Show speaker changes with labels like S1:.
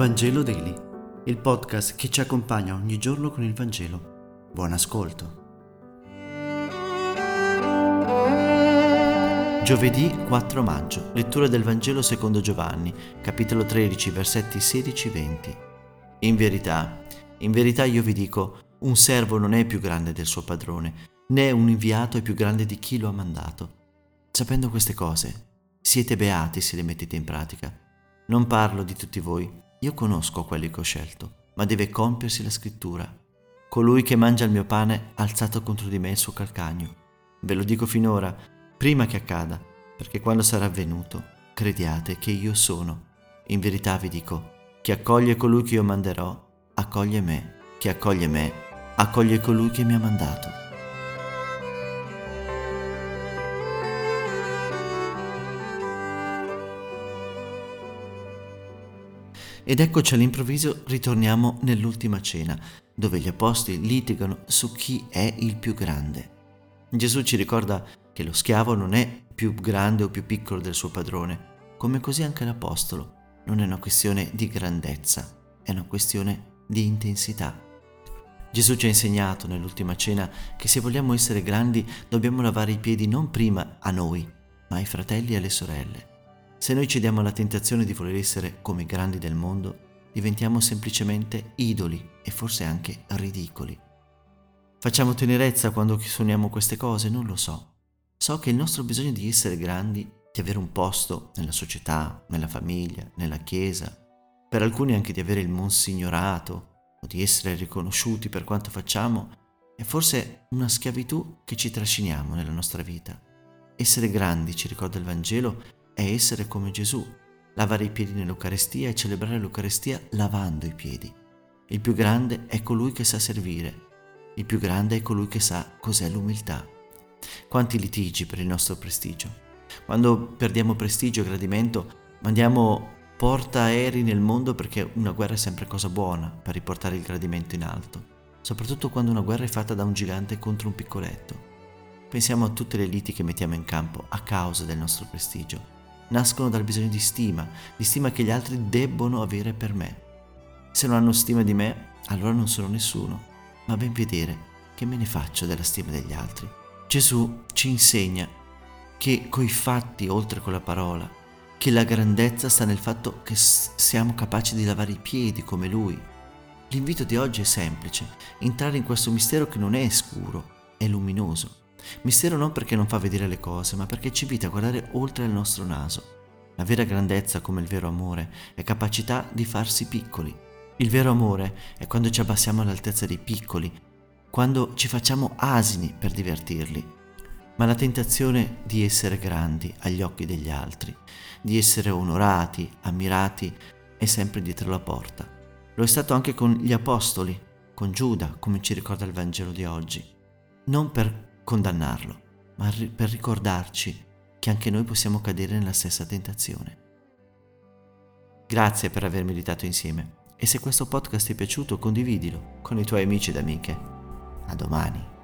S1: Vangelo Daily, il podcast che ci accompagna ogni giorno con il Vangelo. Buon ascolto. Giovedì 4 maggio, lettura del Vangelo secondo Giovanni, capitolo 13, versetti 16-20. In verità, in verità io vi dico, un servo non è più grande del suo padrone, né un inviato è più grande di chi lo ha mandato. Sapendo queste cose, siete beati se le mettete in pratica. Non parlo di tutti voi, io conosco quelli che ho scelto, ma deve compiersi la scrittura. Colui che mangia il mio pane ha alzato contro di me il suo calcagno. Ve lo dico finora, prima che accada, perché quando sarà avvenuto, crediate che io sono. In verità vi dico, chi accoglie colui che io manderò, accoglie me. Chi accoglie me, accoglie colui che mi ha mandato. Ed eccoci all'improvviso ritorniamo nell'ultima cena, dove gli apostoli litigano su chi è il più grande. Gesù ci ricorda che lo schiavo non è più grande o più piccolo del suo padrone, come così anche l'apostolo. Non è una questione di grandezza, è una questione di intensità. Gesù ci ha insegnato nell'ultima cena che se vogliamo essere grandi dobbiamo lavare i piedi non prima a noi, ma ai fratelli e alle sorelle. Se noi cediamo alla tentazione di voler essere come i grandi del mondo, diventiamo semplicemente idoli e forse anche ridicoli. Facciamo tenerezza quando suoniamo queste cose? Non lo so. So che il nostro bisogno di essere grandi, di avere un posto nella società, nella famiglia, nella chiesa, per alcuni anche di avere il monsignorato o di essere riconosciuti per quanto facciamo, è forse una schiavitù che ci trasciniamo nella nostra vita. Essere grandi, ci ricorda il Vangelo, è essere come Gesù, lavare i piedi nell'Eucarestia e celebrare l'Eucarestia lavando i piedi. Il più grande è colui che sa servire, il più grande è colui che sa cos'è l'umiltà. Quanti litigi per il nostro prestigio. Quando perdiamo prestigio e gradimento, mandiamo portaerei nel mondo perché una guerra è sempre cosa buona per riportare il gradimento in alto, soprattutto quando una guerra è fatta da un gigante contro un piccoletto. Pensiamo a tutte le liti che mettiamo in campo a causa del nostro prestigio nascono dal bisogno di stima, di stima che gli altri debbono avere per me. Se non hanno stima di me, allora non sono nessuno, ma ben vedere che me ne faccio della stima degli altri. Gesù ci insegna che coi fatti, oltre con la parola, che la grandezza sta nel fatto che siamo capaci di lavare i piedi come Lui. L'invito di oggi è semplice, entrare in questo mistero che non è scuro, è luminoso. Mistero non perché non fa vedere le cose, ma perché ci invita a guardare oltre il nostro naso. La vera grandezza, come il vero amore, è capacità di farsi piccoli. Il vero amore è quando ci abbassiamo all'altezza dei piccoli, quando ci facciamo asini per divertirli. Ma la tentazione di essere grandi agli occhi degli altri, di essere onorati, ammirati, è sempre dietro la porta. Lo è stato anche con gli apostoli, con Giuda, come ci ricorda il Vangelo di oggi. Non per condannarlo, ma per ricordarci che anche noi possiamo cadere nella stessa tentazione. Grazie per aver meditato insieme e se questo podcast ti è piaciuto condividilo con i tuoi amici ed amiche. A domani.